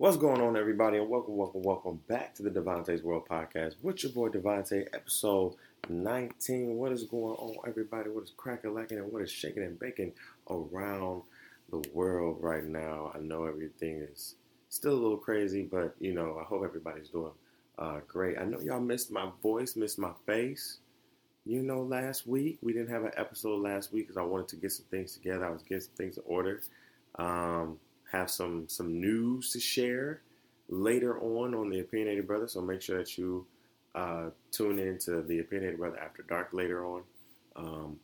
What's going on, everybody, and welcome, welcome, welcome back to the Devontae's World Podcast with your boy Devontae, episode 19. What is going on, everybody? What is cracking, lacking, and what is shaking and baking around the world right now? I know everything is still a little crazy, but you know, I hope everybody's doing uh, great. I know y'all missed my voice, missed my face. You know, last week we didn't have an episode last week because I wanted to get some things together. I was getting some things in order. Um, have some some news to share later on on the Opinionated Brother. So make sure that you uh, tune in to the Opinionated Brother After Dark later on um,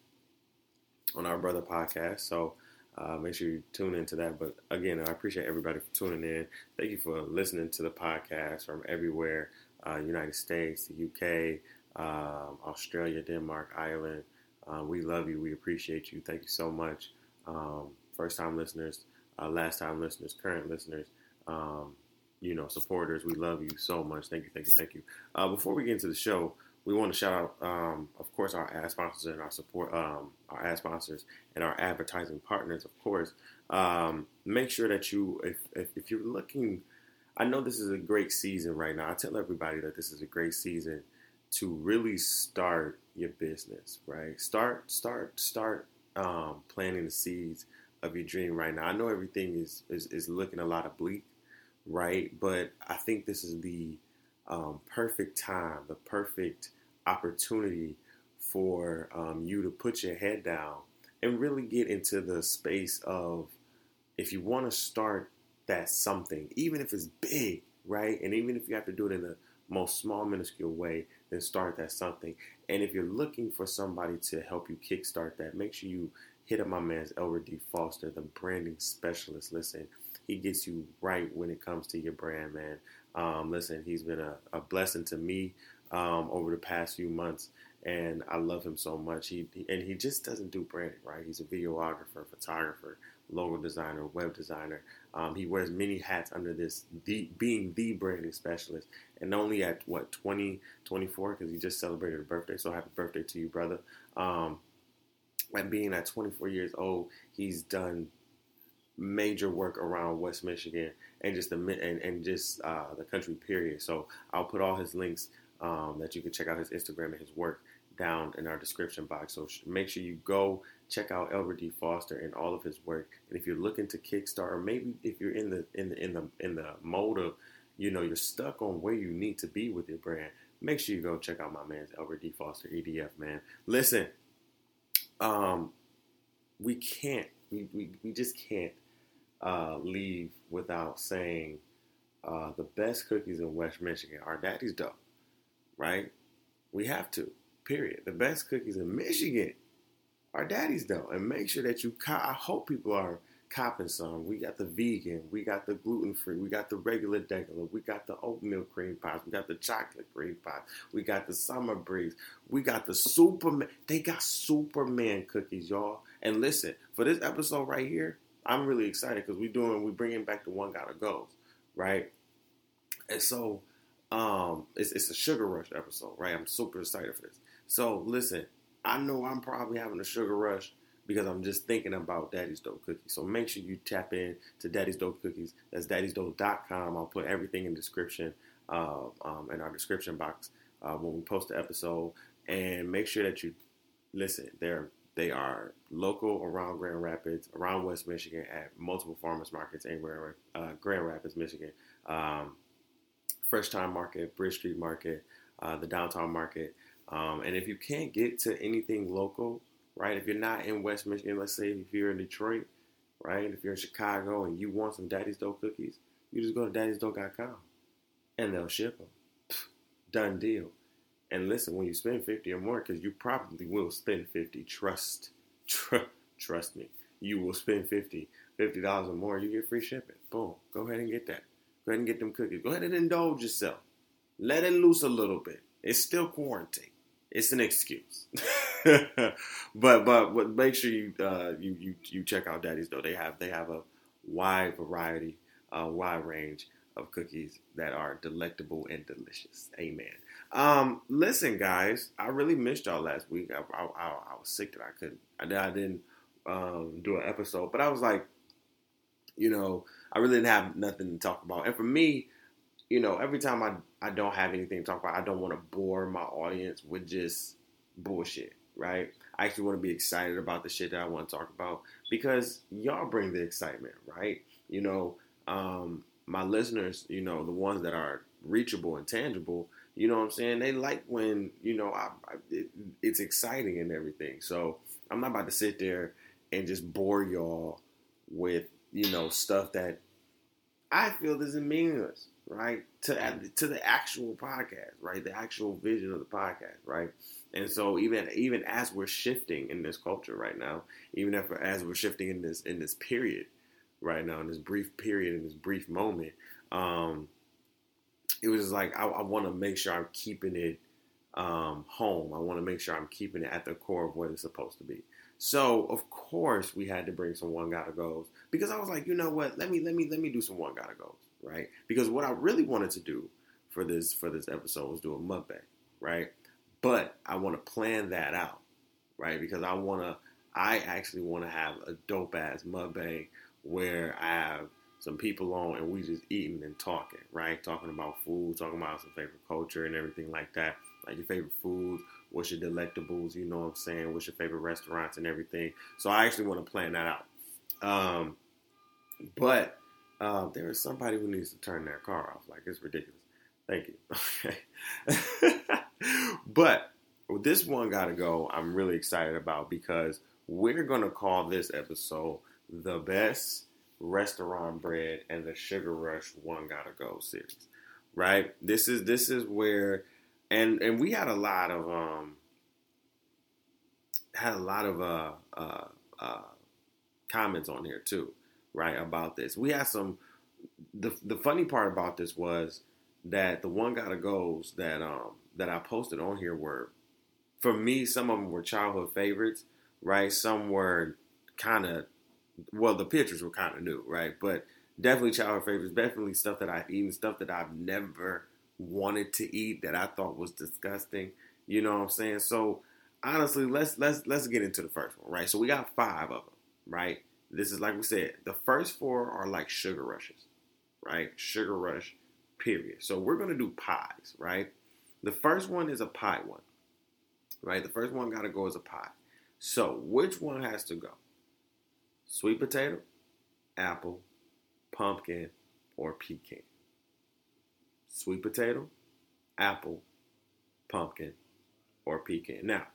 on our brother podcast. So uh, make sure you tune into that. But again, I appreciate everybody for tuning in. Thank you for listening to the podcast from everywhere: uh, United States, the UK, um, Australia, Denmark, Ireland. Uh, we love you. We appreciate you. Thank you so much. Um, first time listeners uh, last time listeners, current listeners, um, you know, supporters. We love you so much. Thank you, thank you, thank you. Uh, before we get into the show, we want to shout out, um, of course, our ad sponsors and our support, um, our ad sponsors and our advertising partners, of course. Um, make sure that you, if, if, if you're looking, I know this is a great season right now. I tell everybody that this is a great season to really start your business, right? Start, start, start um, planting the seeds of your dream right now. I know everything is, is, is looking a lot of bleak, right? But I think this is the um, perfect time, the perfect opportunity for um, you to put your head down and really get into the space of if you want to start that something, even if it's big, right? And even if you have to do it in the most small, minuscule way, then start that something. And if you're looking for somebody to help you kickstart that, make sure you hit up my man's Elbert D. Foster, the branding specialist. Listen, he gets you right when it comes to your brand, man. Um, listen, he's been a, a blessing to me um, over the past few months, and I love him so much. He, he, and he just doesn't do branding, right? He's a videographer, photographer, logo designer, web designer. Um, he wears many hats under this the, being the branding specialist, and only at what 20, 24 because he just celebrated a birthday. So happy birthday to you, brother. At being at 24 years old, he's done major work around West Michigan and just the and, and just uh, the country period. So I'll put all his links um, that you can check out his Instagram and his work down in our description box. So make sure you go check out Elbert D. Foster and all of his work. And if you're looking to kickstart, or maybe if you're in the in the in the in the mode of you know you're stuck on where you need to be with your brand, make sure you go check out my man's Elbert D. Foster EDF. Man, listen um, we can't, we, we, we just can't uh, leave without saying uh, the best cookies in West Michigan are Daddy's Dough, right? We have to, period. The best cookies in Michigan are Daddy's Dough. And make sure that you, I hope people are copping some. We got the vegan, we got the gluten free, we got the regular degular, we got the oatmeal cream pies, we got the chocolate cream pie, we got the summer breeze, we got the Superman. They got Superman cookies, y'all. And listen, for this episode right here, I'm really excited because we're doing, we're bringing back the one gotta go, right? And so, um, it's, it's a sugar rush episode, right? I'm super excited for this. So listen, I know I'm probably having a sugar rush because I'm just thinking about Daddy's Dough Cookies. So make sure you tap in to Daddy's Dough Cookies. That's daddysdough.com. I'll put everything in description uh, um, in our description box uh, when we post the episode. And make sure that you listen. They're they are local around Grand Rapids, around West Michigan, at multiple farmers markets anywhere in Grand, uh, Grand Rapids, Michigan. Um, Fresh Thyme Market, Bridge Street Market, uh, the downtown market. Um, and if you can't get to anything local, right? If you're not in West Michigan, let's say if you're in Detroit, right? If you're in Chicago and you want some Daddy's Dough cookies, you just go to daddysdough.com and they'll ship them. Done deal. And listen, when you spend 50 or more, because you probably will spend 50, trust, tr- trust me, you will spend 50, $50 or more, you get free shipping. Boom. Go ahead and get that. Go ahead and get them cookies. Go ahead and indulge yourself. Let it loose a little bit. It's still quarantine. It's an excuse. but, but make sure you uh, you you you check out Daddy's Dough. They have they have a wide variety, a wide range of cookies that are delectable and delicious. Amen. Um, listen, guys, I really missed y'all last week. I, I, I, I was sick that I couldn't I, I didn't um, do an episode, but I was like, you know, I really didn't have nothing to talk about. And for me, you know, every time I, I don't have anything to talk about, I don't want to bore my audience with just bullshit, right? I actually want to be excited about the shit that I want to talk about because y'all bring the excitement, right? You know, um, my listeners, you know, the ones that are reachable and tangible, you know what I'm saying? They like when, you know, I, I, it, it's exciting and everything. So I'm not about to sit there and just bore y'all with, you know, stuff that I feel is meaningless, right? To to the actual podcast, right? The actual vision of the podcast, right? And so even even as we're shifting in this culture right now, even if, as we're shifting in this in this period right now, in this brief period, in this brief moment, um, it was like I, I want to make sure I'm keeping it um, home. I want to make sure I'm keeping it at the core of what it's supposed to be. So of course we had to bring some one gotta goes because I was like, you know what? Let me let me let me do some one gotta goes, right? Because what I really wanted to do for this for this episode was do a mukbang, right? But I want to plan that out, right? Because I want to, I actually want to have a dope ass mukbang where I have some people on and we just eating and talking, right? Talking about food, talking about some favorite culture and everything like that. Like your favorite foods, what's your delectables, you know what I'm saying? What's your favorite restaurants and everything. So I actually want to plan that out. Um, but uh, there is somebody who needs to turn their car off. Like it's ridiculous. Thank you. Okay. but this one got to go. I'm really excited about because we're going to call this episode the best restaurant bread and the sugar rush one gotta go series right this is this is where and and we had a lot of um had a lot of uh uh uh comments on here too right about this we had some the the funny part about this was that the one gotta goes that um that I posted on here were, for me, some of them were childhood favorites, right? Some were kind of, well, the pictures were kind of new, right? But definitely childhood favorites, definitely stuff that I've eaten, stuff that I've never wanted to eat that I thought was disgusting. You know what I'm saying? So honestly, let's let's let's get into the first one, right? So we got five of them, right? This is like we said, the first four are like sugar rushes, right? Sugar rush, period. So we're gonna do pies, right? The first one is a pie one, right? The first one got to go as a pie. So, which one has to go? Sweet potato, apple, pumpkin, or pecan? Sweet potato, apple, pumpkin, or pecan. Now,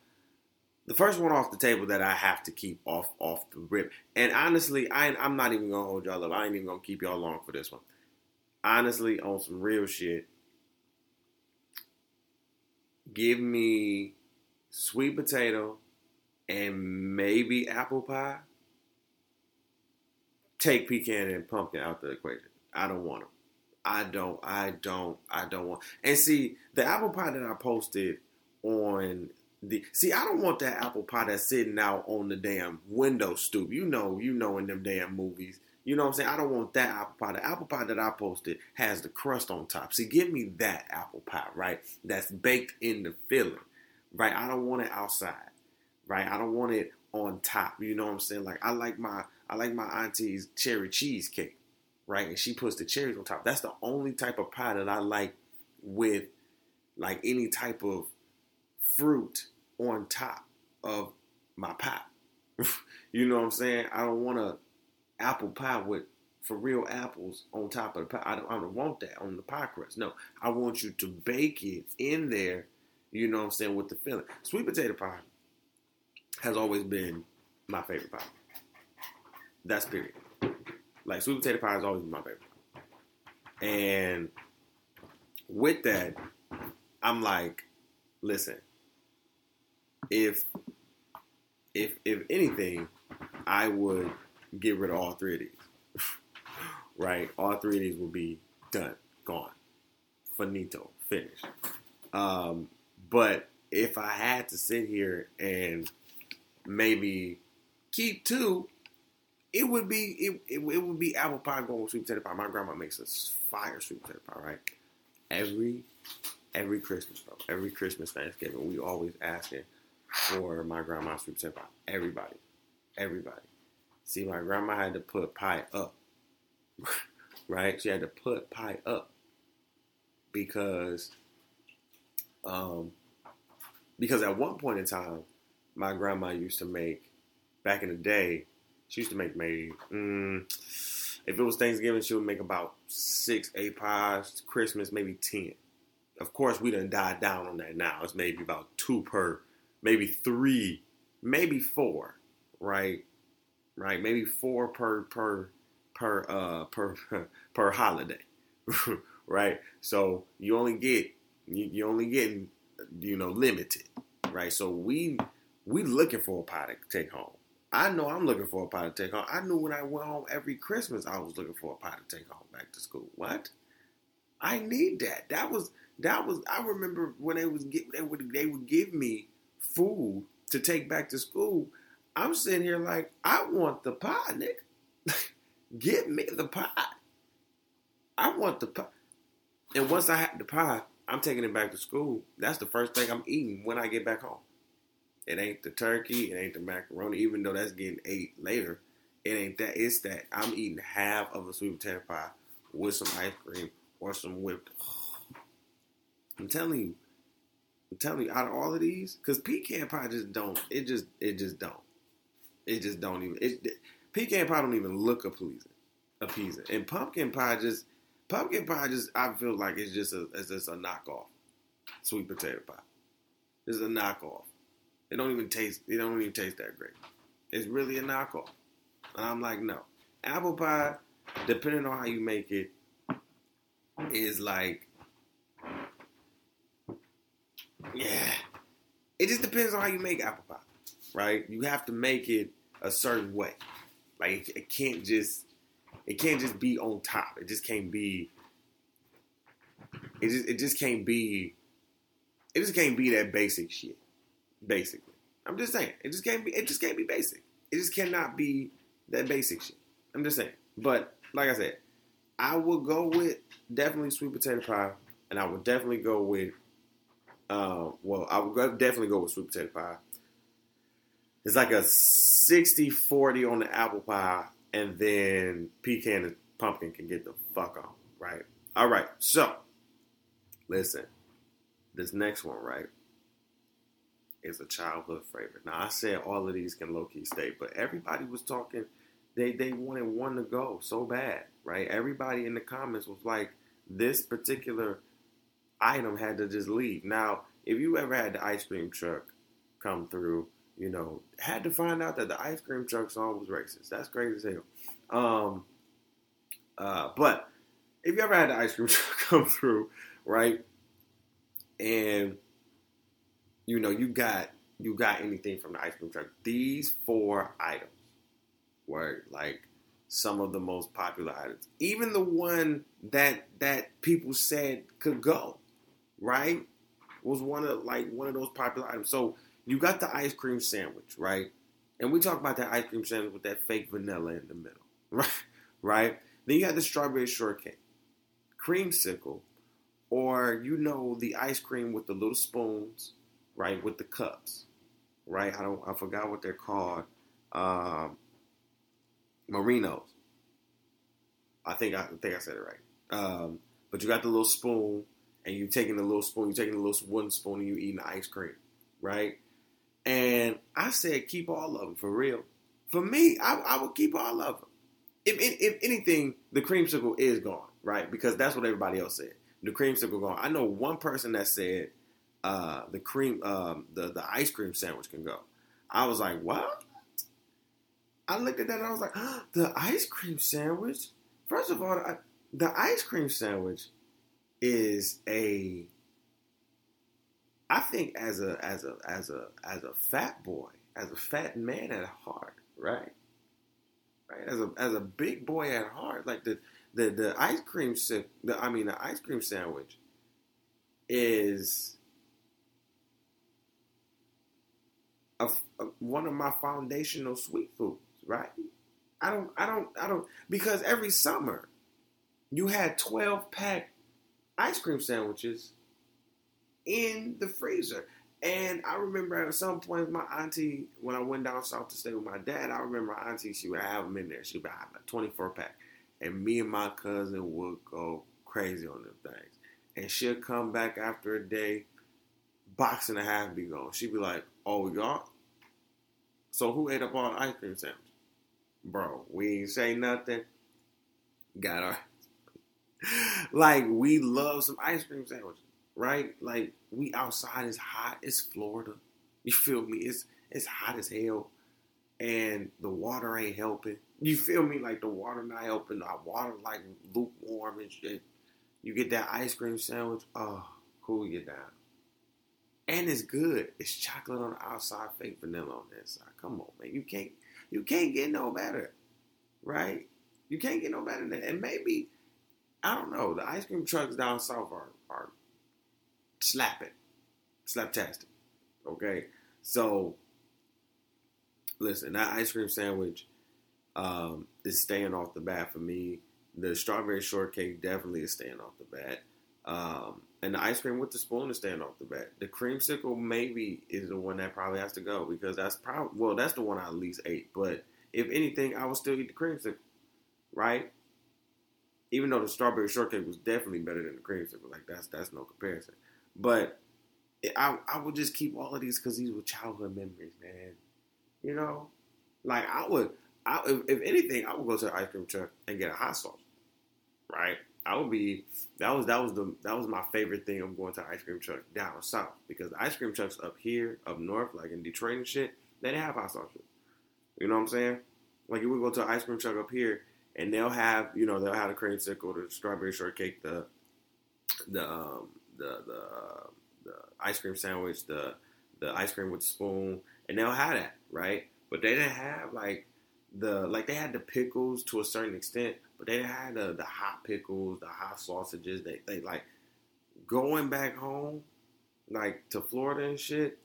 the first one off the table that I have to keep off off the rip, and honestly, I, I'm not even gonna hold y'all up. I ain't even gonna keep y'all long for this one. Honestly, on some real shit, give me sweet potato and maybe apple pie. Take pecan and pumpkin out the equation. I don't want them. I don't. I don't. I don't want. And see, the apple pie that I posted on the see, I don't want that apple pie that's sitting out on the damn window stoop. You know, you know, in them damn movies, you know what I'm saying? I don't want that apple pie. The apple pie that I posted has the crust on top. See, give me that apple pie, right? That's baked in the filling, right? I don't want it outside, right? I don't want it on top. You know what I'm saying? Like I like my I like my auntie's cherry cheesecake, right? And she puts the cherries on top. That's the only type of pie that I like with like any type of fruit on top of my pie. you know what I'm saying? I don't want a apple pie with for real apples on top of the pie. I don't, I don't want that on the pie crust. No, I want you to bake it in there. You know what I'm saying with the filling. Sweet potato pie has always been my favorite pie. That's period. Like sweet potato pie has always my favorite. And with that, I'm like, listen, if if if anything, I would get rid of all three of these. right? All three of these will be done, gone, finito, finished. Um, but if I had to sit here and maybe keep two, it would be it, it, it would be apple pie going with sweet potato pie. My grandma makes a fire sweet potato pie, right? Every every Christmas, bro. Every Christmas, Thanksgiving, we always asking for my grandma's sweet potato pie. Everybody, everybody. See, my grandma had to put pie up right? She had to put pie up because, um, because at one point in time, my grandma used to make, back in the day, she used to make maybe, mm, if it was Thanksgiving, she would make about six, eight pies. Christmas, maybe ten. Of course, we done died down on that now. It's maybe about two per, maybe three, maybe four, right? Right? Maybe four per per per uh per per holiday, right? So you only get you, you only getting you know limited, right? So we we looking for a pot to take home. I know I'm looking for a pot to take home. I knew when I went home every Christmas I was looking for a pot to take home back to school. What? I need that. That was that was I remember when they was get, they would they would give me food to take back to school. I'm sitting here like I want the pie, nigga. Give me the pie. I want the pie. And once I have the pie, I'm taking it back to school. That's the first thing I'm eating when I get back home. It ain't the turkey, it ain't the macaroni, even though that's getting ate later. It ain't that. It's that I'm eating half of a sweet potato pie with some ice cream or some whipped. I'm telling you, I'm telling you, out of all of these, because pecan pie just don't. It just, it just don't. It just don't even. It, pecan pie don't even look appeasing, appeasing, and pumpkin pie just, pumpkin pie just. I feel like it's just a, it's just a knockoff, sweet potato pie. It's a knockoff. It don't even taste. It don't even taste that great. It's really a knockoff. And I'm like, no. Apple pie, depending on how you make it, is like, yeah. It just depends on how you make apple pie, right? You have to make it a certain way. Like it, can't just, it can't just be on top. It just can't be. It just, it just can't be. It just can't be that basic shit. Basically, I'm just saying. It just can't be. It just can't be basic. It just cannot be that basic shit. I'm just saying. But like I said, I will go with definitely sweet potato pie, and I would definitely go with. Uh, well, I would definitely go with sweet potato pie. It's like a 60-40 on the apple pie, and then pecan and pumpkin can get the fuck on, right? All right, so listen, this next one, right, is a childhood favorite. Now I said all of these can low key stay, but everybody was talking. They they wanted one to go so bad, right? Everybody in the comments was like, this particular item had to just leave. Now, if you ever had the ice cream truck come through, you know, had to find out that the ice cream truck song was racist. That's crazy as hell. Um, uh, but if you ever had the ice cream truck come through, right, and you know you got you got anything from the ice cream truck, these four items were like some of the most popular items. Even the one that that people said could go, right, was one of like one of those popular items. So you got the ice cream sandwich, right? And we talk about that ice cream sandwich with that fake vanilla in the middle, right? Right? Then you got the strawberry shortcake, creamsicle, or you know the ice cream with the little spoons, right? With the cups, right? I don't, I forgot what they're called. Um, Marinos. I think I, I think I said it right. Um, but you got the little spoon, and you're taking the little spoon, you're taking the little wooden spoon, and you're eating the ice cream, right? And I said, keep all of them for real. For me, I, I would keep all of them. If, if, anything, the creamsicle is gone, right? Because that's what everybody else said. The creamsicle gone. I know one person that said uh, the cream, um, the the ice cream sandwich can go. I was like, what? I looked at that and I was like, oh, the ice cream sandwich. First of all, I, the ice cream sandwich is a I think as a as a as a as a fat boy, as a fat man at heart, right? Right? As a as a big boy at heart, like the the the ice cream sip, the I mean the ice cream sandwich is a, a, one of my foundational sweet foods, right? I don't I don't I don't because every summer you had 12 pack ice cream sandwiches in the freezer. And I remember at some point, my auntie, when I went down south to stay with my dad, I remember my auntie, she would have them in there. She would have a 24 pack. and me and my cousin would go crazy on them things. And she'll come back after a day, box and a half be gone. She'd be like, "Oh, we gone." So who ate up all the ice cream sandwich? Bro, we ain't say nothing. Got our like we love some ice cream sandwiches, right? Like we outside is hot. It's Florida. You feel me? It's it's hot as hell, and the water ain't helping. You feel me? Like the water not helping. The water like lukewarm and shit. You get that ice cream sandwich. Oh, cool you down. And it's good. It's chocolate on the outside, fake vanilla on the inside. Come on, man. You can't you can't get no better. Right? You can't get no better than that. And maybe, I don't know, the ice cream trucks down south are are slapping. Slaptastic. Okay? So listen, that ice cream sandwich um, is staying off the bat for me. The strawberry shortcake definitely is staying off the bat. Um, and the ice cream with the spoon is staying off the bat. The creamsicle maybe is the one that probably has to go because that's probably well, that's the one I at least ate. But if anything, I would still eat the creamsicle, right? Even though the strawberry shortcake was definitely better than the creamsicle, like that's that's no comparison. But I I would just keep all of these because these were childhood memories, man. You know, like I would, I if, if anything, I would go to the ice cream truck and get a hot sauce, right? I would be that was that was the that was my favorite thing of going to ice cream truck down south because the ice cream trucks up here up north like in Detroit and shit they didn't have hot sauce. You know what I'm saying? Like if we go to an ice cream truck up here and they'll have you know they'll have the creamsicle, the strawberry shortcake, the the um, the the the ice cream sandwich, the the ice cream with the spoon, and they'll have that right. But they didn't have like the like they had the pickles to a certain extent, but they had the, the hot pickles, the hot sausages. They they like going back home, like to Florida and shit.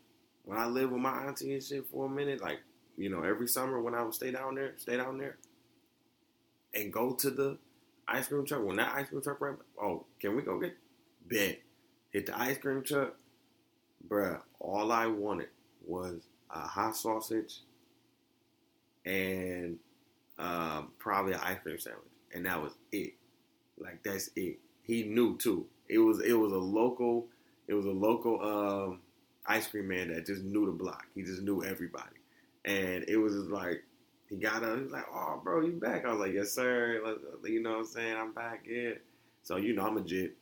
When I lived with my auntie and shit for a minute, like you know, every summer when I would stay down there, stay down there, and go to the ice cream truck. When that ice cream truck right, oh, can we go get bet? Hit the ice cream truck, bruh. All I wanted was a hot sausage and um, probably an ice cream sandwich and that was it. Like that's it. He knew too. It was it was a local it was a local um, ice cream man that just knew the block. He just knew everybody, and it was just like he got up. He was like, "Oh, bro, you back?" I was like, "Yes, sir." You know what I'm saying? I'm back. Yeah. So you know I'm a jit.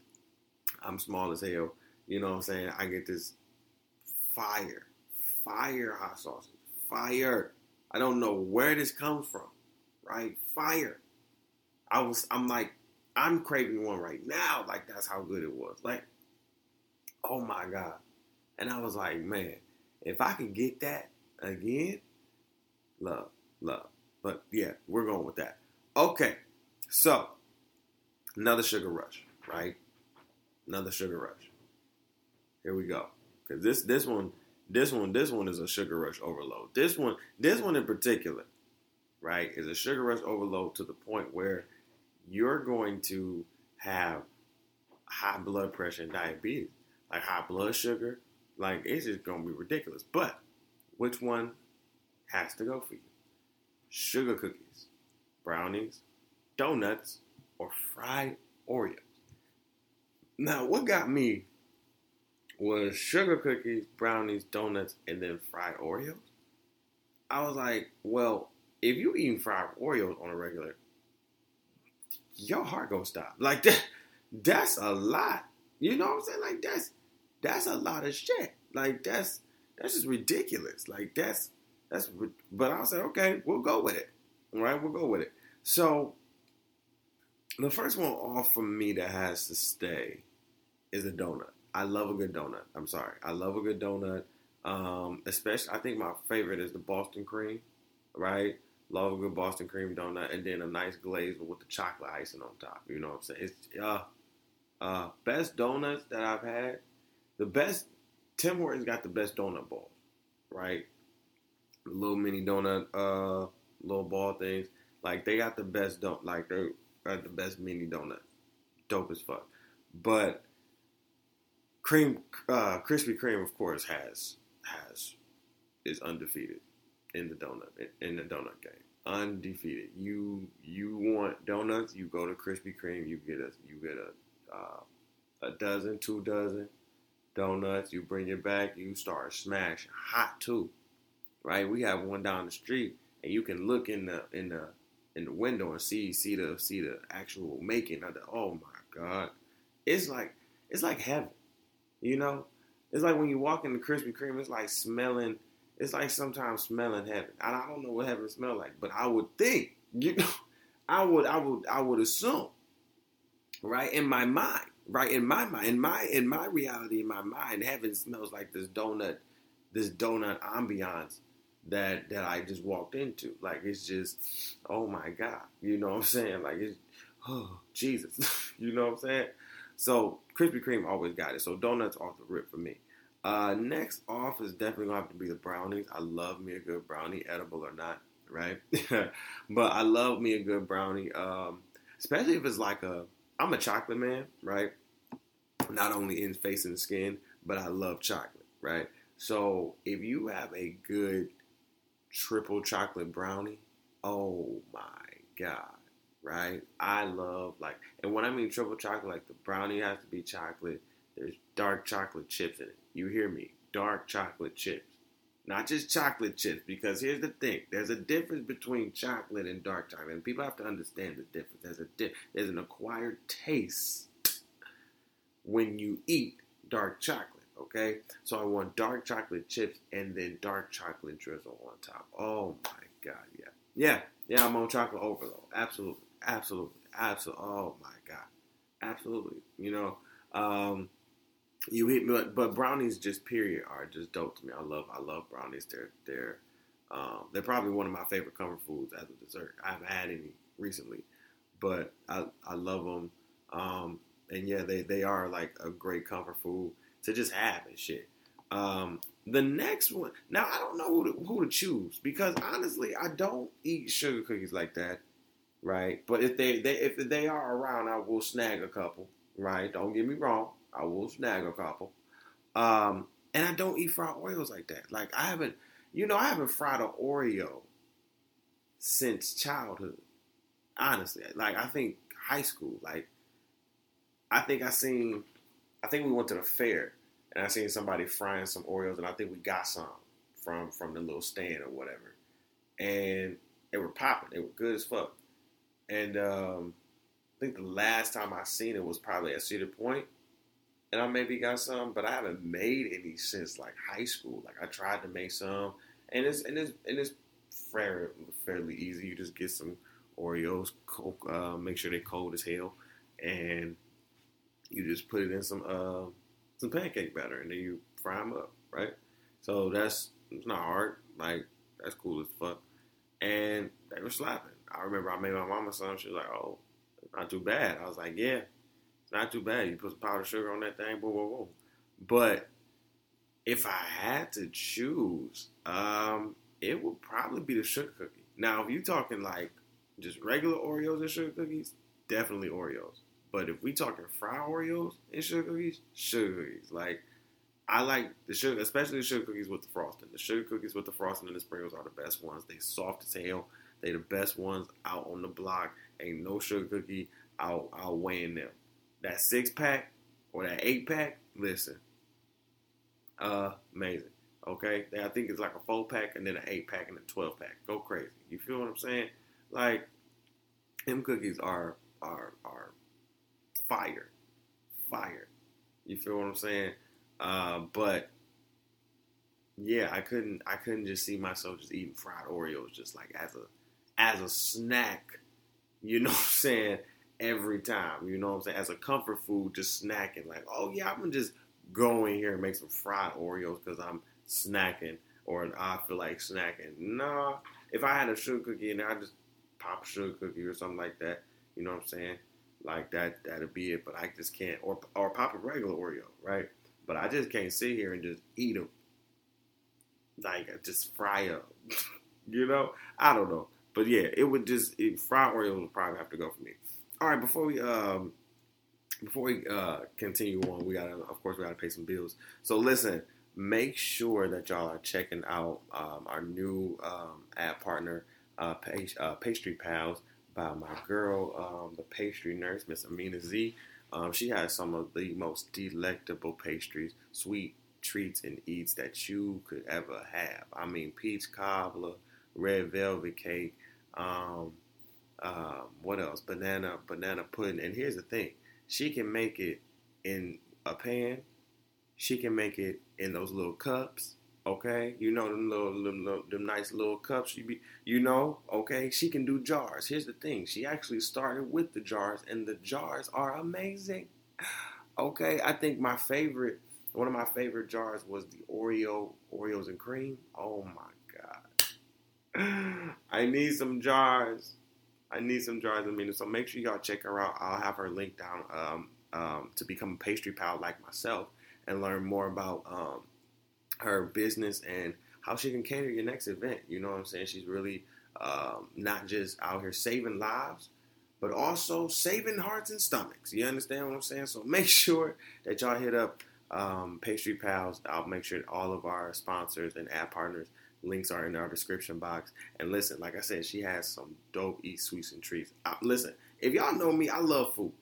I'm small as hell. You know what I'm saying? I get this fire, fire hot sauce, fire. I don't know where this comes from, right? Fire. I was I'm like I'm craving one right now. Like that's how good it was. Like, oh my god. And I was like, man, if I could get that again, love, love. But yeah, we're going with that. Okay, so another sugar rush, right? Another sugar rush. Here we go. Cause this this one this one this one is a sugar rush overload. This one this one in particular, right, is a sugar rush overload to the point where you're going to have high blood pressure and diabetes, like high blood sugar. Like it's just gonna be ridiculous. But which one has to go for you? Sugar cookies, brownies, donuts, or fried Oreos. Now, what got me was sugar cookies, brownies, donuts, and then fried Oreos. I was like, well, if you eating fried Oreos on a regular, your heart gonna stop. Like that, that's a lot. You know what I'm saying? Like that's that's a lot of shit. Like that's that's just ridiculous. Like that's that's. But I said, okay, we'll go with it. All right, we'll go with it. So the first one off for me that has to stay is a donut. I love a good donut. I'm sorry, I love a good donut. Um, especially, I think my favorite is the Boston cream. Right, Love a good Boston cream donut, and then a nice glaze with the chocolate icing on top. You know what I'm saying? It's uh, uh, best donuts that I've had. The best Tim Hortons got the best donut balls, right? Little mini donut, uh, little ball things. Like they got the best donut. Like they got the best mini donut. Dope as fuck. But cream, uh, Krispy Kreme, of course, has has is undefeated in the donut in the donut game. undefeated. You you want donuts? You go to Krispy Kreme. You get a you get a uh, a dozen, two dozen donuts. You bring it back. You start smashing hot too, right? We have one down the street, and you can look in the in the in the window and see see the see the actual making of the. Oh my god, it's like it's like heaven, you know. It's like when you walk in the Krispy Kreme, it's like smelling. It's like sometimes smelling heaven. I don't know what heaven smells like, but I would think, you know, I would, I would, I would assume, right in my mind, right in my mind, in my in my reality, in my mind, heaven smells like this donut, this donut ambiance that that I just walked into. Like it's just, oh my god, you know what I'm saying? Like it's, oh Jesus, you know what I'm saying? So Krispy Kreme always got it. So donuts off the rip for me. Uh, next off is definitely gonna have to be the brownies. I love me a good brownie, edible or not, right? but I love me a good brownie, um, especially if it's like a. I'm a chocolate man, right? Not only in face and skin, but I love chocolate, right? So if you have a good triple chocolate brownie, oh my god, right? I love like, and when I mean triple chocolate, like the brownie has to be chocolate. There's dark chocolate chips in it. You hear me? Dark chocolate chips. Not just chocolate chips, because here's the thing: there's a difference between chocolate and dark chocolate, and people have to understand the difference. There's a di- there's an acquired taste when you eat dark chocolate. Okay, so I want dark chocolate chips and then dark chocolate drizzle on top. Oh my god, yeah, yeah, yeah. I'm on chocolate overload. Absolutely, absolutely, absolutely. Oh my god, absolutely. You know, um, you hit me, but brownies just period are just dope to me. I love, I love brownies. They're they're um, they're probably one of my favorite comfort foods as a dessert. I haven't had any recently, but I I love them. Um, and yeah, they they are like a great comfort food to just have and shit. Um, the next one, now I don't know who to, who to choose because honestly, I don't eat sugar cookies like that, right? But if they, they if they are around, I will snag a couple, right? Don't get me wrong, I will snag a couple. Um, and I don't eat fried Oreos like that. Like I haven't, you know, I haven't fried an Oreo since childhood. Honestly, like I think high school. Like I think I seen I think we went to the fair and I seen somebody frying some Oreos, and I think we got some from from the little stand or whatever, and they were popping. They were good as fuck. And um, I think the last time I seen it was probably at Cedar Point, and I maybe got some, but I haven't made any since like high school. Like I tried to make some, and it's and it's and it's fairly fairly easy. You just get some Oreos, cold, uh, make sure they're cold as hell, and you just put it in some uh, some pancake batter, and then you fry them up, right? So that's it's not hard. Like that's cool as fuck. And they were slapping. I remember I made my mama some. She was like, "Oh, not too bad." I was like, "Yeah, it's not too bad. You put some powdered sugar on that thing, boom, boom, boom." But if I had to choose, um, it would probably be the sugar cookie. Now, if you're talking like just regular Oreos and sugar cookies, definitely Oreos. But if we talking fried Oreos and sugar cookies, sugar cookies. Like I like the sugar, especially the sugar cookies with the frosting. The sugar cookies with the frosting and the sprinkles are the best ones. They soft as hell. They the best ones out on the block. Ain't no sugar cookie out outweighing them. That six pack or that eight pack, listen, uh, amazing. Okay, I think it's like a four pack and then an eight pack and a twelve pack. Go crazy. You feel what I'm saying? Like them cookies are are are fire, fire. You feel what I'm saying? Uh, but yeah, I couldn't. I couldn't just see myself just eating fried Oreos just like as a as a snack. You know what I'm saying? Every time, you know what I'm saying? As a comfort food, just snacking. Like, oh yeah, I'm gonna just go in here and make some fried Oreos because I'm snacking or I feel like snacking. Nah, if I had a sugar cookie and I just pop a sugar cookie or something like that, you know what I'm saying? Like that, that'll be it. But I just can't, or or pop a regular Oreo, right? But I just can't sit here and just eat them, like just fry up. you know, I don't know, but yeah, it would just it, fried Oreos would probably have to go for me. All right, before we um before we uh continue on, we gotta of course we gotta pay some bills. So listen, make sure that y'all are checking out um, our new um, ad partner uh, uh, Pastry Pals by my girl, um, the pastry nurse, Miss Amina Z. Um, she has some of the most delectable pastries, sweet treats and eats that you could ever have. I mean, peach cobbler, red velvet cake, um, um, what else? Banana, banana pudding. And here's the thing: she can make it in a pan. She can make it in those little cups. Okay, you know them little, them, little, them nice little cups. You be, you know, okay. She can do jars. Here's the thing: she actually started with the jars, and the jars are amazing. Okay, I think my favorite, one of my favorite jars was the Oreo Oreos and cream. Oh my god, I need some jars. I need some jars of meat. So make sure y'all check her out. I'll have her link down um, um, to become a pastry pal like myself and learn more about um, her business and how she can cater your next event. You know what I'm saying? She's really um, not just out here saving lives, but also saving hearts and stomachs. You understand what I'm saying? So make sure that y'all hit up um, Pastry Pals. I'll make sure all of our sponsors and ad partners Links are in our description box. And listen, like I said, she has some dope eat sweets and treats. Uh, listen, if y'all know me, I love food.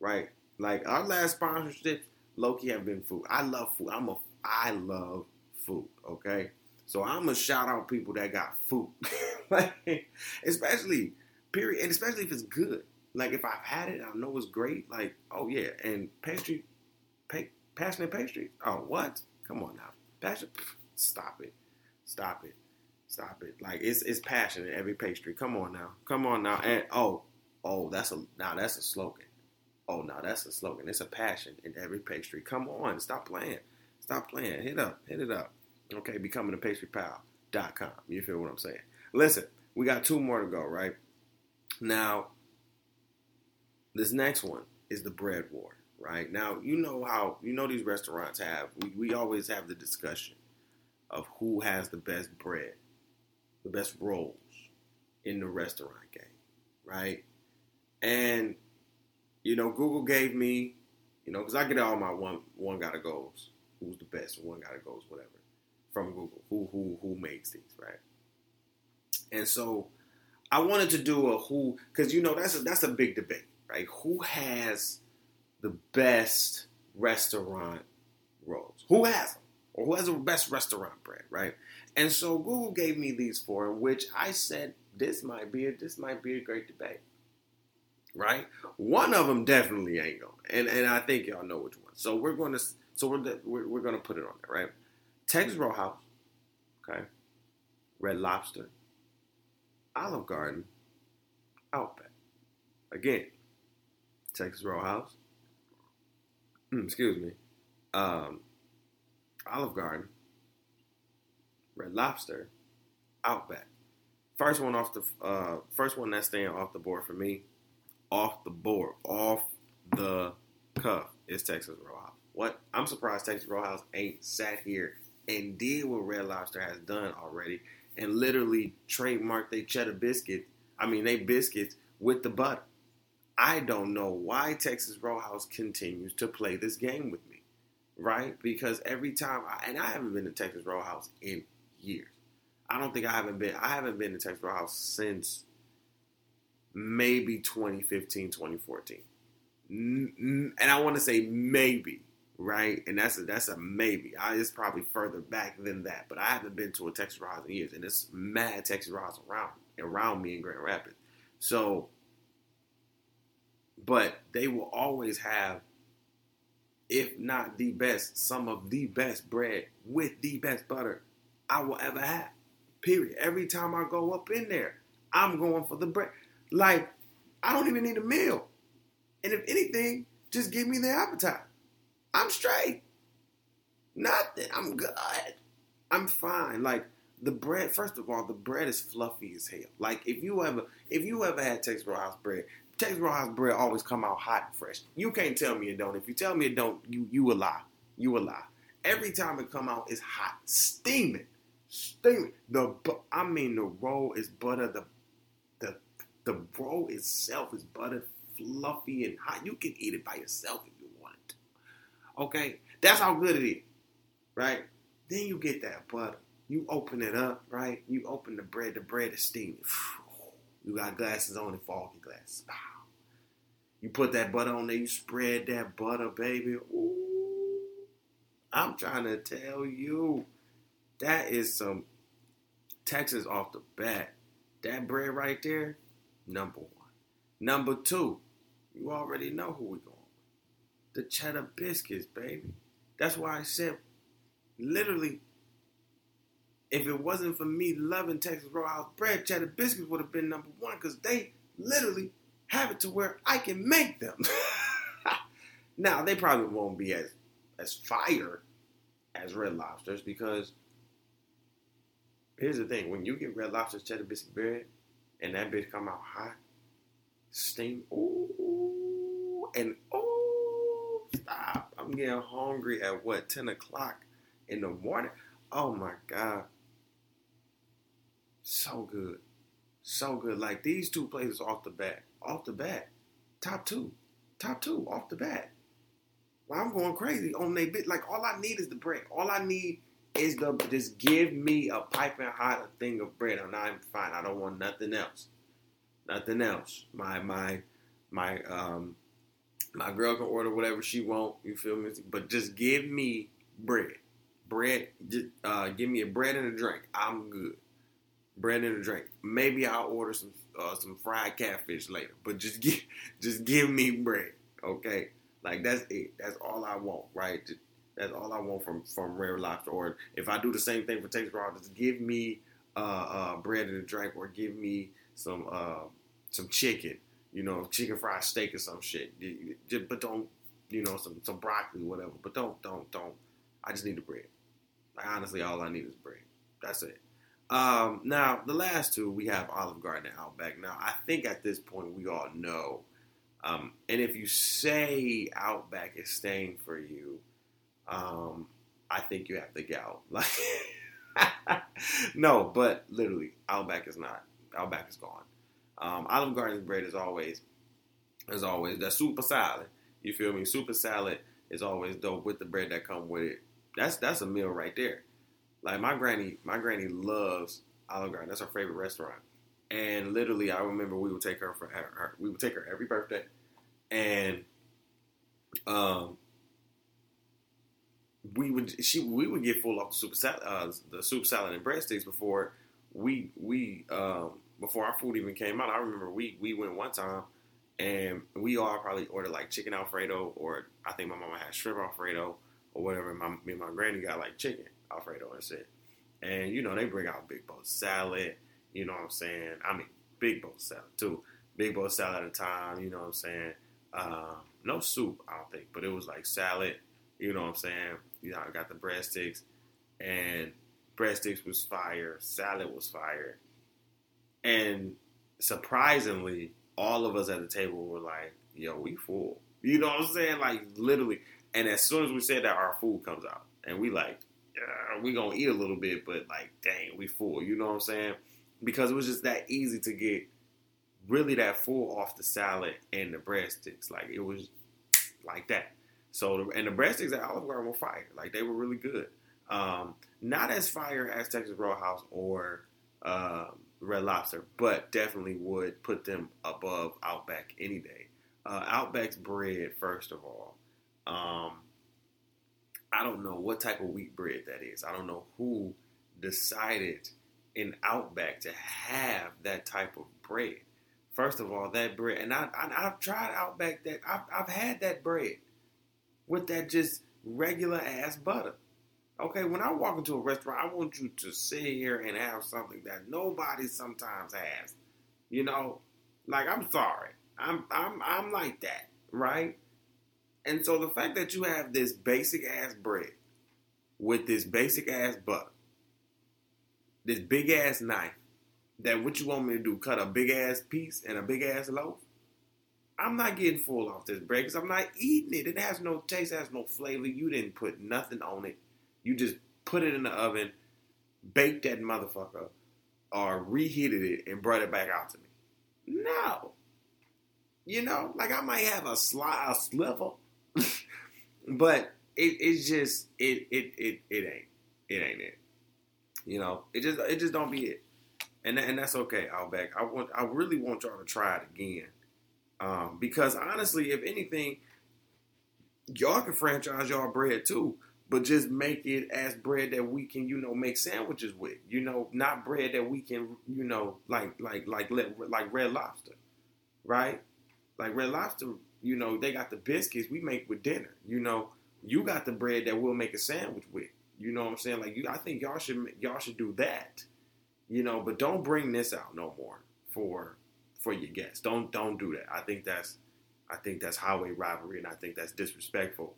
Right? Like our last sponsorship, Loki have been food. I love food. I'm a I love food. Okay. So I'm gonna shout out people that got food. like, especially period and especially if it's good. Like if I've had it, I know it's great. Like, oh yeah, and pastry, pa- passionate pastry. Oh what? Come on now, passion. Stop it. Stop it. Stop it. Like it's it's passion in every pastry. Come on now. Come on now. And oh, oh, that's a now that's a slogan. Oh, now that's a slogan. It's a passion in every pastry. Come on, stop playing. Stop playing. Hit up. Hit it up. Okay, becoming a pastrypal.com. You feel what I'm saying? Listen, we got two more to go, right? Now, this next one is the bread war, right? Now, you know how, you know, these restaurants have, we, we always have the discussion of who has the best bread, the best rolls in the restaurant game, right? And you know, Google gave me, you know, because I get all my one one gotta goes, who's the best, one gotta goes, whatever, from Google, who who who makes these, right? And so I wanted to do a who, because you know that's a, that's a big debate, right? Who has the best restaurant rolls? Who has them? or who has the best restaurant bread, right? And so Google gave me these four, which I said this might be a, this might be a great debate, right? One of them definitely ain't gonna, and and I think y'all know which one. So we're going to so we're we're, we're going to put it on there, right? Texas Roadhouse, okay, Red Lobster, Olive Garden, Outback. Again, Texas Roadhouse. Mm, excuse me. Um, Olive Garden, Red Lobster, Outback. First one off the uh, first one that's staying off the board for me, off the board, off the cuff is Texas Roadhouse. What I'm surprised Texas Roadhouse ain't sat here and did what Red Lobster has done already and literally trademarked their cheddar biscuit. I mean, they biscuits with the butter. I don't know why Texas Roadhouse continues to play this game with me right? Because every time, I, and I haven't been to Texas Roadhouse in years. I don't think I haven't been. I haven't been to Texas Roadhouse since maybe 2015, 2014, and I want to say maybe, right? And that's a, that's a maybe. I, it's probably further back than that, but I haven't been to a Texas Roadhouse in years, and it's mad Texas Roadhouse around around me in Grand Rapids. So, but they will always have if not the best, some of the best bread with the best butter I will ever have. Period. Every time I go up in there, I'm going for the bread. Like, I don't even need a meal. And if anything, just give me the appetite. I'm straight. Nothing. I'm good. I'm fine. Like the bread, first of all, the bread is fluffy as hell. Like if you ever if you ever had Texas Roadhouse bread, Texas Roadhouse bread always come out hot and fresh. You can't tell me it don't. If you tell me it don't, you you a lie. You a lie. Every time it come out, it's hot, steaming, steaming. The I mean, the roll is butter. The the the roll itself is butter, fluffy and hot. You can eat it by yourself if you want to. Okay, that's how good it is, right? Then you get that butter. you open it up, right? You open the bread, the bread is steaming. You got glasses on and foggy glasses. You put that butter on there, you spread that butter, baby. Ooh. I'm trying to tell you, that is some Texas off the bat. That bread right there, number one. Number two, you already know who we going. The cheddar biscuits, baby. That's why I said, literally, if it wasn't for me loving Texas Roadhouse bread, cheddar biscuits would have been number one because they literally have it to where I can make them. now they probably won't be as as fire as Red Lobsters because here's the thing: when you get Red Lobster's cheddar biscuit bread and that bitch come out hot, steam, ooh, and oh, stop! I'm getting hungry at what ten o'clock in the morning. Oh my god, so good. So good. Like these two places off the bat. Off the bat. Top two. Top two off the bat. Well, I'm going crazy on they bit. Like all I need is the bread. All I need is the just give me a piping hot a thing of bread and I'm fine. I don't want nothing else. Nothing else. My my my um my girl can order whatever she want. You feel me? But just give me bread. Bread. Just uh, give me a bread and a drink. I'm good bread and a drink. Maybe I'll order some uh, some fried catfish later, but just give just give me bread, okay? Like that's it. That's all I want, right? That's all I want from from Red Lobster. Or if I do the same thing for Texas Raw, just give me uh, uh, bread and a drink, or give me some uh, some chicken, you know, chicken fried steak or some shit. But don't, you know, some some broccoli, whatever. But don't don't don't. I just need the bread. Like honestly, all I need is bread. That's it. Um, now, the last two, we have Olive Garden and Outback. Now, I think at this point we all know. Um, and if you say Outback is staying for you, um, I think you have to go. Like, no, but literally, Outback is not. Outback is gone. Um, Olive Garden's bread is always, as always, the super salad. You feel me? Super salad is always dope with the bread that come with it. That's that's a meal right there. Like my granny, my granny loves Olive Garden. That's her favorite restaurant. And literally, I remember we would take her for her, her we would take her every birthday, and um, we would she we would get full off the super salad, uh, the soup salad and breadsticks before we we um, before our food even came out. I remember we we went one time and we all probably ordered like chicken alfredo or I think my mama had shrimp alfredo or whatever. My, me and my granny got like chicken. Alfredo and shit. And you know, they bring out big bowl salad, you know what I'm saying? I mean big bowl salad too. Big bowl salad at a time, you know what I'm saying? Um, no soup, I don't think, but it was like salad, you know what I'm saying? You know, I got the breadsticks and breadsticks was fire, salad was fire. And surprisingly, all of us at the table were like, yo, we full. You know what I'm saying? Like literally. And as soon as we said that, our food comes out. And we like, uh, we gonna eat a little bit, but like, dang, we full. You know what I'm saying? Because it was just that easy to get really that full off the salad and the breadsticks. Like it was like that. So and the breadsticks at Olive Garden were fire. Like they were really good. Um, not as fire as Texas Roadhouse or uh, Red Lobster, but definitely would put them above Outback any day. Uh, Outback's bread, first of all, um, I don't know what type of wheat bread that is. I don't know who decided in Outback to have that type of bread. First of all, that bread, and I, have tried Outback that I've, I've had that bread with that just regular ass butter. Okay, when I walk into a restaurant, I want you to sit here and have something that nobody sometimes has. You know, like I'm sorry, I'm I'm I'm like that, right? And so the fact that you have this basic ass bread with this basic ass butter, this big ass knife, that what you want me to do, cut a big ass piece and a big ass loaf? I'm not getting full off this bread because I'm not eating it. It has no taste, it has no flavor. You didn't put nothing on it. You just put it in the oven, baked that motherfucker, or reheated it and brought it back out to me. No. You know, like I might have a, a sliver but it, it's just it, it it it ain't it ain't it. You know, it just it just don't be it, and and that's okay. Outback. I want I really want y'all to try it again, um, because honestly, if anything, y'all can franchise y'all bread too, but just make it as bread that we can, you know, make sandwiches with. You know, not bread that we can, you know, like like like like Red Lobster, right? Like Red Lobster, you know, they got the biscuits we make with dinner. You know, you got the bread that we'll make a sandwich with. You know what I'm saying? Like you, I think y'all should y'all should do that. You know, but don't bring this out no more for for your guests. Don't don't do that. I think that's I think that's highway rivalry, and I think that's disrespectful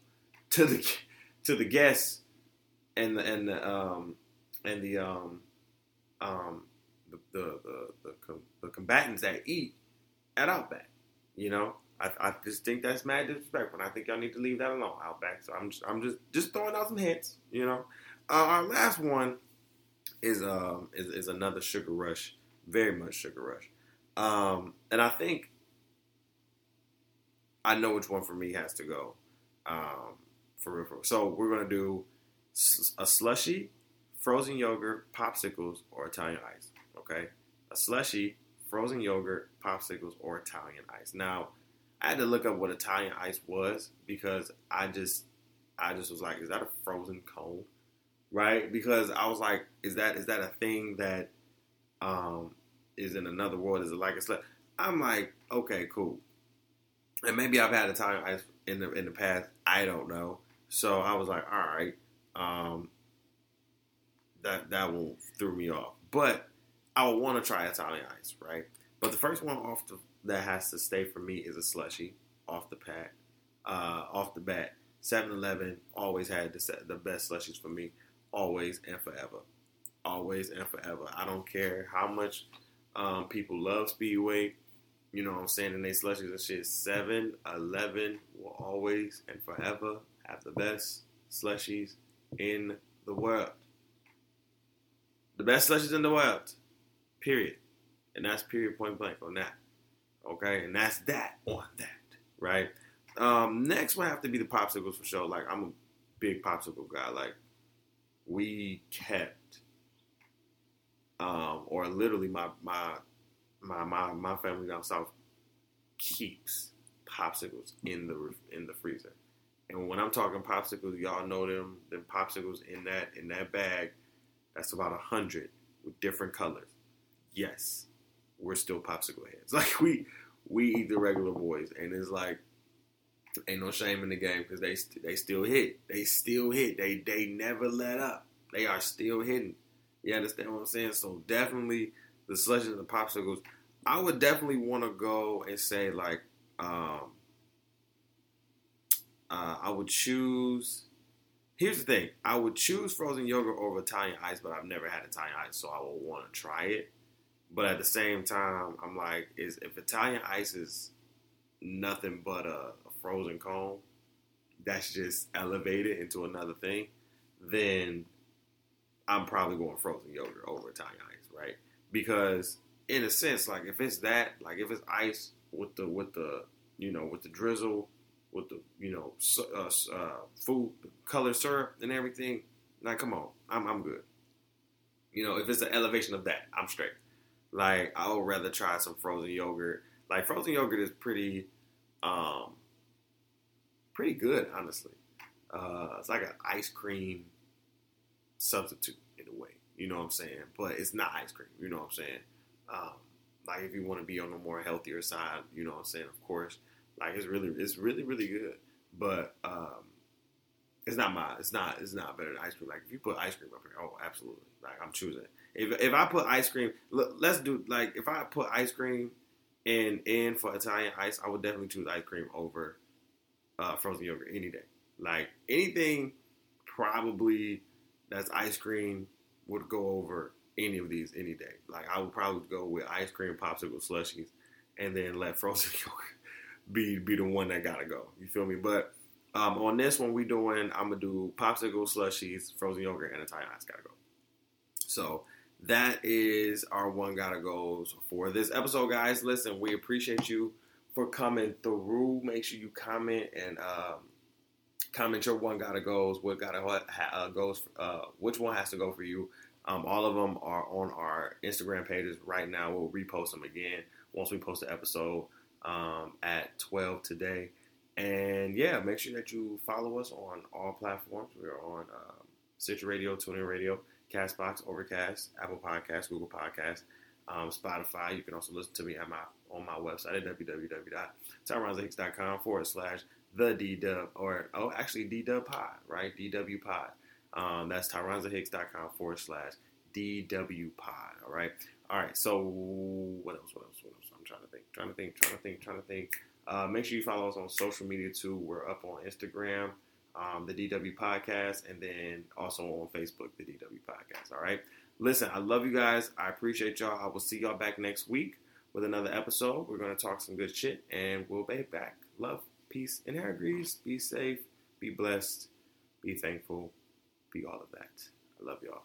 to the to the guests and the and the um and the um um the the the, the, the combatants that eat at Outback. You know, I, I just think that's mad disrespectful. And I think y'all need to leave that alone, Outback. So I'm just, I'm just just throwing out some hints. You know, uh, our last one is um is, is another Sugar Rush, very much Sugar Rush, um, and I think I know which one for me has to go. Um, for real, for So we're gonna do a slushy, frozen yogurt, popsicles, or Italian ice. Okay, a slushy, frozen yogurt, popsicles, or Italian ice. Now, I had to look up what Italian ice was because I just, I just was like, is that a frozen cone? Right? Because I was like, is that is that a thing that um, is in another world? Is it like a slush? I'm like, okay, cool and maybe I've had time ice in the in the past. I don't know. So I was like, all right, um, that that one threw me off. But I would want to try Italian ice, right? But the first one off the, that has to stay for me is a slushy off the pack, uh, off the bat. 7-Eleven always had the, the best slushies for me, always and forever, always and forever. I don't care how much um, people love Speedway you know what I'm saying, and they slushies and shit. 7 Eleven will always and forever have the best slushies in the world. The best slushies in the world. Period. And that's period point blank on that. Okay? And that's that on that. Right? Um, next will have to be the popsicles for sure. Like I'm a big popsicle guy. Like we kept um, or literally my my my my my family down south keeps popsicles in the in the freezer. And when I'm talking popsicles, y'all know them. Them popsicles in that in that bag, that's about a hundred with different colors. Yes, we're still popsicle heads. Like we we eat the regular boys, and it's like ain't no shame in the game because they they still hit. They still hit. They they never let up. They are still hitting. You understand what I'm saying? So definitely the slushes and the popsicles I would definitely want to go and say like, um, uh, I would choose. Here's the thing: I would choose frozen yogurt over Italian ice, but I've never had Italian ice, so I will want to try it. But at the same time, I'm like, is if Italian ice is nothing but a, a frozen cone that's just elevated into another thing, then I'm probably going frozen yogurt over Italian ice, right? Because in a sense, like if it's that, like if it's ice with the with the you know with the drizzle, with the you know uh, uh, food color syrup and everything, like come on, I'm I'm good. You know, if it's an elevation of that, I'm straight. Like I would rather try some frozen yogurt. Like frozen yogurt is pretty, um, pretty good, honestly. Uh, it's like an ice cream substitute in a way. You know what I'm saying? But it's not ice cream. You know what I'm saying? Um, like if you want to be on the more healthier side, you know what I'm saying, of course. Like it's really it's really, really good. But um, it's not my it's not it's not better than ice cream. Like if you put ice cream up here, oh absolutely. Like I'm choosing. If if I put ice cream look, let's do like if I put ice cream in in for Italian ice, I would definitely choose ice cream over uh, frozen yogurt any day. Like anything probably that's ice cream would go over any of these any day. Like I would probably go with ice cream, popsicle, slushies, and then let frozen yogurt be be the one that gotta go. You feel me? But um, on this one, we doing I'm gonna do popsicle, slushies, frozen yogurt, and Italian ice gotta go. So that is our one gotta goes for this episode, guys. Listen, we appreciate you for coming through. Make sure you comment and um, comment your one gotta goes, what gotta uh, goes, uh, which one has to go for you. Um, all of them are on our Instagram pages right now. We'll repost them again once we post the episode um, at 12 today. And yeah, make sure that you follow us on all platforms. We're on um, Stitcher Radio, TuneIn Radio, Castbox, Overcast, Apple Podcasts, Google Podcasts, um, Spotify. You can also listen to me at my on my website at www.tyronzahicks.com forward slash the D Dub or oh actually D Dub Pod right DW Pod. Um, that's tyronzahicks.com forward slash DW Pod. All right. All right. So what else? What else? What else? Trying to think. Trying to think. Trying to think. Trying to think. Uh, make sure you follow us on social media too. We're up on Instagram, um, the DW Podcast, and then also on Facebook, the DW Podcast. All right. Listen, I love you guys. I appreciate y'all. I will see y'all back next week with another episode. We're gonna talk some good shit, and we'll be back. Love, peace, and hair grease. Be safe. Be blessed. Be thankful. Be all of that. I love y'all.